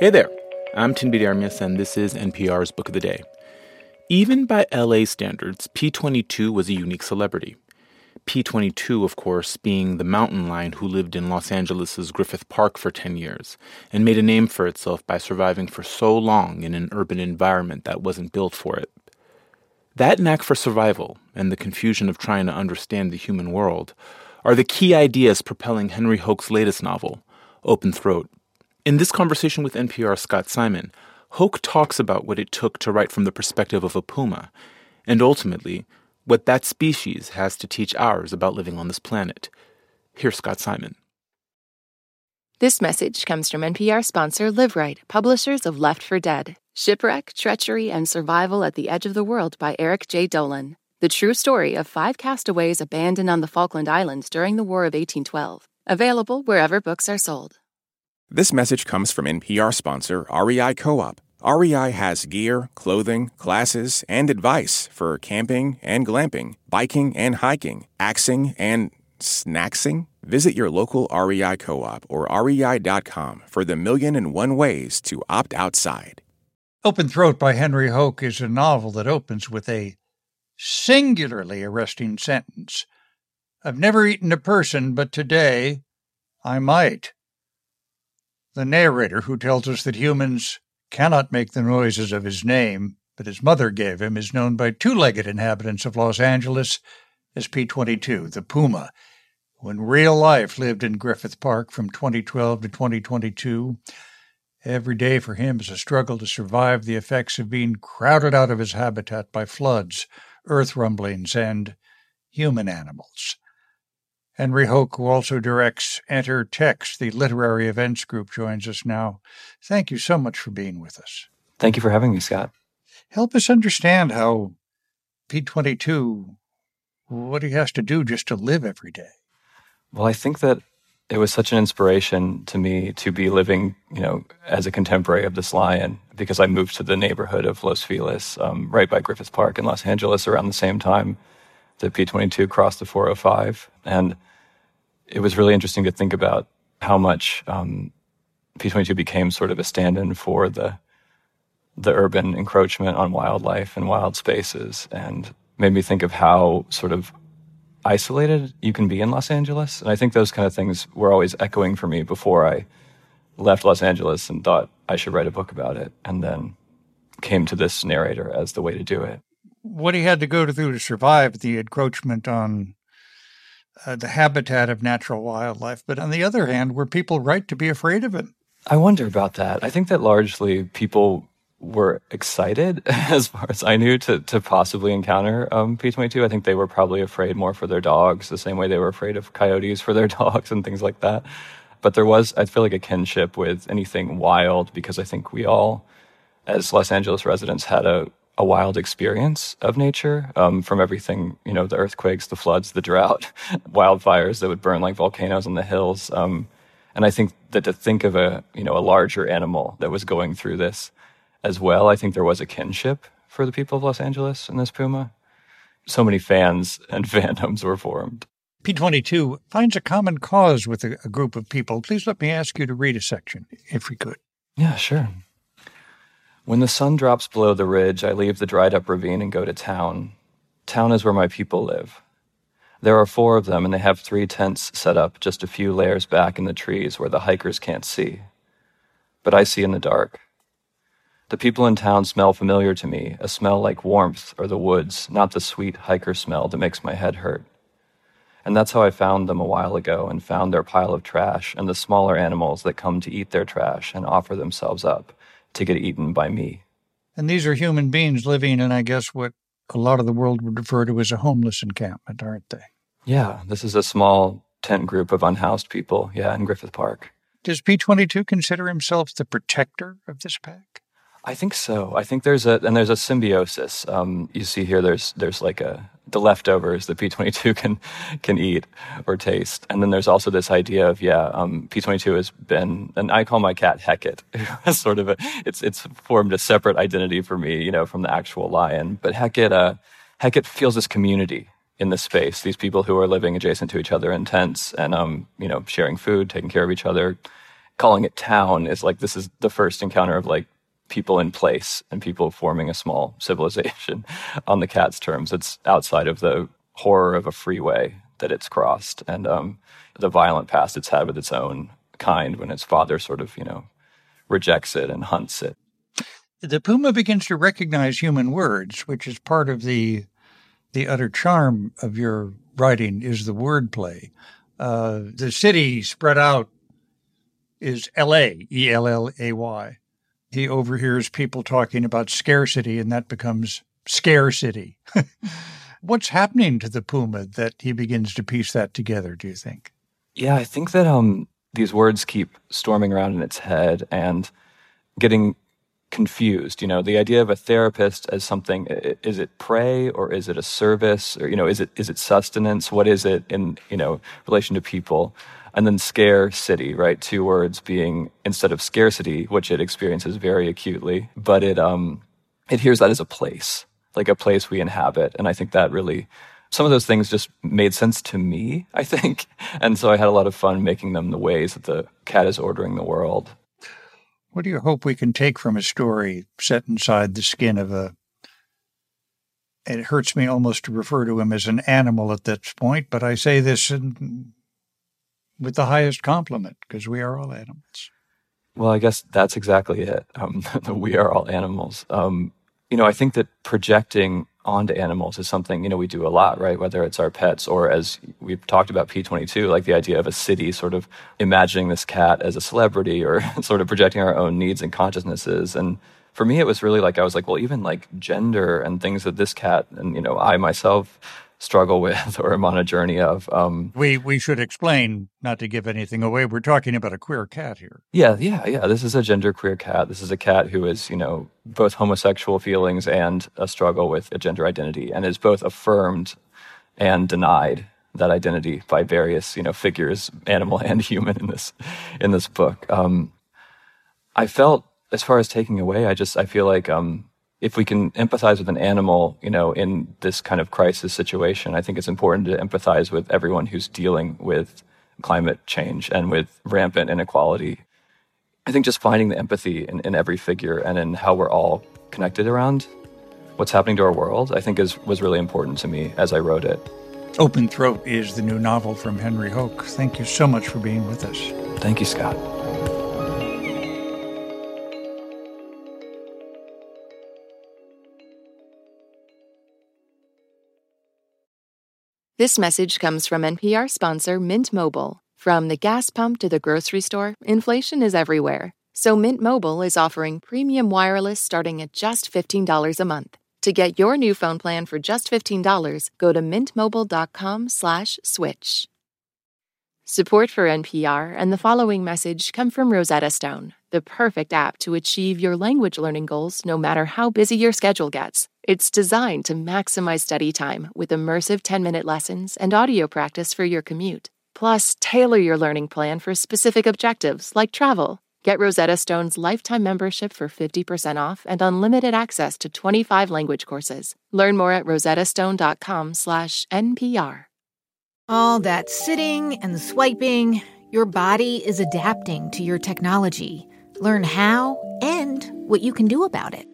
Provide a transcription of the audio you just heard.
Hey there, I'm Tinbete Ermyas, and this is NPR's Book of the Day. Even by LA standards, P22 was a unique celebrity. P22, of course, being the mountain lion who lived in Los Angeles' Griffith Park for 10 years and made a name for itself by surviving for so long in an urban environment that wasn't built for it. That knack for survival and the confusion of trying to understand the human world are the key ideas propelling Henry Hoke's latest novel, Open Throat. In this conversation with NPR's Scott Simon, Hoke talks about what it took to write from the perspective of a puma, and ultimately, what that species has to teach ours about living on this planet. Here's Scott Simon. This message comes from NPR sponsor Liveright, publishers of Left for Dead Shipwreck, Treachery, and Survival at the Edge of the World by Eric J. Dolin. The true story of five castaways abandoned on the Falkland Islands during the War of 1812. Available wherever books are sold. This message comes from NPR sponsor REI Co op. REI has gear, clothing, classes, and advice for camping and glamping, biking and hiking, axing and snacksing. Visit your local REI co op or rei.com for the million and one ways to opt outside. Open Throat by Henry Hoke is a novel that opens with a singularly arresting sentence. I've never eaten a person, but today I might. The narrator, who tells us that humans cannot make the noises of his name that his mother gave him, is known by two legged inhabitants of Los Angeles as P 22, the Puma, who in real life lived in Griffith Park from 2012 to 2022 Every day for him is a struggle to survive the effects of being crowded out of his habitat by floods, earth rumblings, and human animals. Henry Hoke, who also directs Enter Text, the literary events group, joins us now. Thank you so much for being with us. Thank you for having me, Scott. Help us understand how P22, what he has to do just to live every day. Well, I think that it was such an inspiration to me to be living, you know, as a contemporary of this lion because I moved to the neighborhood of Los Feliz, um, right by Griffith Park in Los Angeles around the same time that P22 crossed the 405. And it was really interesting to think about how much um, P22 became sort of a stand in for the, the urban encroachment on wildlife and wild spaces and made me think of how sort of isolated you can be in Los Angeles. And I think those kind of things were always echoing for me before I left Los Angeles and thought I should write a book about it. And then came to this narrator as the way to do it. What he had to go through to survive the encroachment on uh, the habitat of natural wildlife. But on the other hand, were people right to be afraid of it? I wonder about that. I think that largely people were excited, as far as I knew, to to possibly encounter um, P22. I think they were probably afraid more for their dogs, the same way they were afraid of coyotes for their dogs and things like that. But there was, I feel like, a kinship with anything wild because I think we all, as Los Angeles residents, had a a wild experience of nature um, from everything, you know, the earthquakes, the floods, the drought, wildfires that would burn like volcanoes on the hills. Um, and I think that to think of a, you know, a larger animal that was going through this as well. I think there was a kinship for the people of Los Angeles in this Puma. So many fans and fandoms were formed. P22 finds a common cause with a, a group of people. Please let me ask you to read a section, if we could. Yeah, sure. When the sun drops below the ridge, I leave the dried up ravine and go to town. Town is where my people live. There are four of them, and they have three tents set up just a few layers back in the trees where the hikers can't see. But I see in the dark. The people in town smell familiar to me, a smell like warmth or the woods, not the sweet hiker smell that makes my head hurt. And that's how I found them a while ago and found their pile of trash and the smaller animals that come to eat their trash and offer themselves up to get eaten by me. And these are human beings living in, I guess, what a lot of the world would refer to as a homeless encampment, aren't they? Yeah, this is a small tent group of unhoused people, yeah, in Griffith Park. Does P22 consider himself the protector of this pack? I think so. I think there's a and there's a symbiosis. Um, you see here, there's there's like a the leftovers that P22 can can eat or taste, and then there's also this idea of yeah, um, P22 has been, and I call my cat Hecate. sort of a, it's it's formed a separate identity for me, you know, from the actual lion. But Hecate, uh, Hecate feels this community in this space. These people who are living adjacent to each other in tents and um, you know sharing food, taking care of each other calling it town is like this is the first encounter of like people in place and people forming a small civilization on the cat's terms. It's outside of the horror of a freeway that it's crossed and um, the violent past it's had with its own kind when its father sort of, you know, rejects it and hunts it. The puma begins to recognize human words, which is part of the the utter charm of your writing is the wordplay. Uh, the city spread out is L.A. E L L A Y. He overhears people talking about scarcity, and that becomes scarcity. What's happening to the puma that he begins to piece that together? Do you think? Yeah, I think that um, these words keep storming around in its head and getting confused. You know, the idea of a therapist as something is it prey or is it a service or you know is it is it sustenance? What is it in you know relation to people? And then scare city, right? Two words being instead of scarcity, which it experiences very acutely, but it um it hears that as a place, like a place we inhabit, and I think that really some of those things just made sense to me, I think. And so I had a lot of fun making them the ways that the cat is ordering the world. What do you hope we can take from a story set inside the skin of a it hurts me almost to refer to him as an animal at this point, but I say this in, with the highest compliment because we are all animals. Well, I guess that's exactly it. Um, we are all animals. Um, you know, I think that projecting onto animals is something you know we do a lot right whether it's our pets or as we've talked about p22 like the idea of a city sort of imagining this cat as a celebrity or sort of projecting our own needs and consciousnesses and for me it was really like i was like well even like gender and things that this cat and you know i myself struggle with or am on a journey of. Um, we we should explain, not to give anything away. We're talking about a queer cat here. Yeah, yeah, yeah. This is a gender queer cat. This is a cat who is, you know, both homosexual feelings and a struggle with a gender identity, and is both affirmed and denied that identity by various, you know, figures, animal and human, in this in this book. Um, I felt, as far as taking away, I just I feel like um, if we can empathize with an animal, you know, in this kind of crisis situation, I think it's important to empathize with everyone who's dealing with climate change and with rampant inequality. I think just finding the empathy in, in every figure and in how we're all connected around what's happening to our world, I think is was really important to me as I wrote it. Open Throat is the new novel from Henry Hoke. Thank you so much for being with us. Thank you, Scott. This message comes from NPR sponsor Mint Mobile. From the gas pump to the grocery store, inflation is everywhere. So Mint Mobile is offering premium wireless starting at just $15 a month. To get your new phone plan for just $15, go to mintmobile.com/switch. Support for NPR and the following message come from Rosetta Stone, the perfect app to achieve your language learning goals no matter how busy your schedule gets. It's designed to maximize study time with immersive 10 minute lessons and audio practice for your commute. Plus, tailor your learning plan for specific objectives like travel. Get Rosetta Stone's lifetime membership for 50% off and unlimited access to 25 language courses. Learn more at rosettastone.com/npr. All that sitting and swiping, your body is adapting to your technology. Learn how and what you can do about it.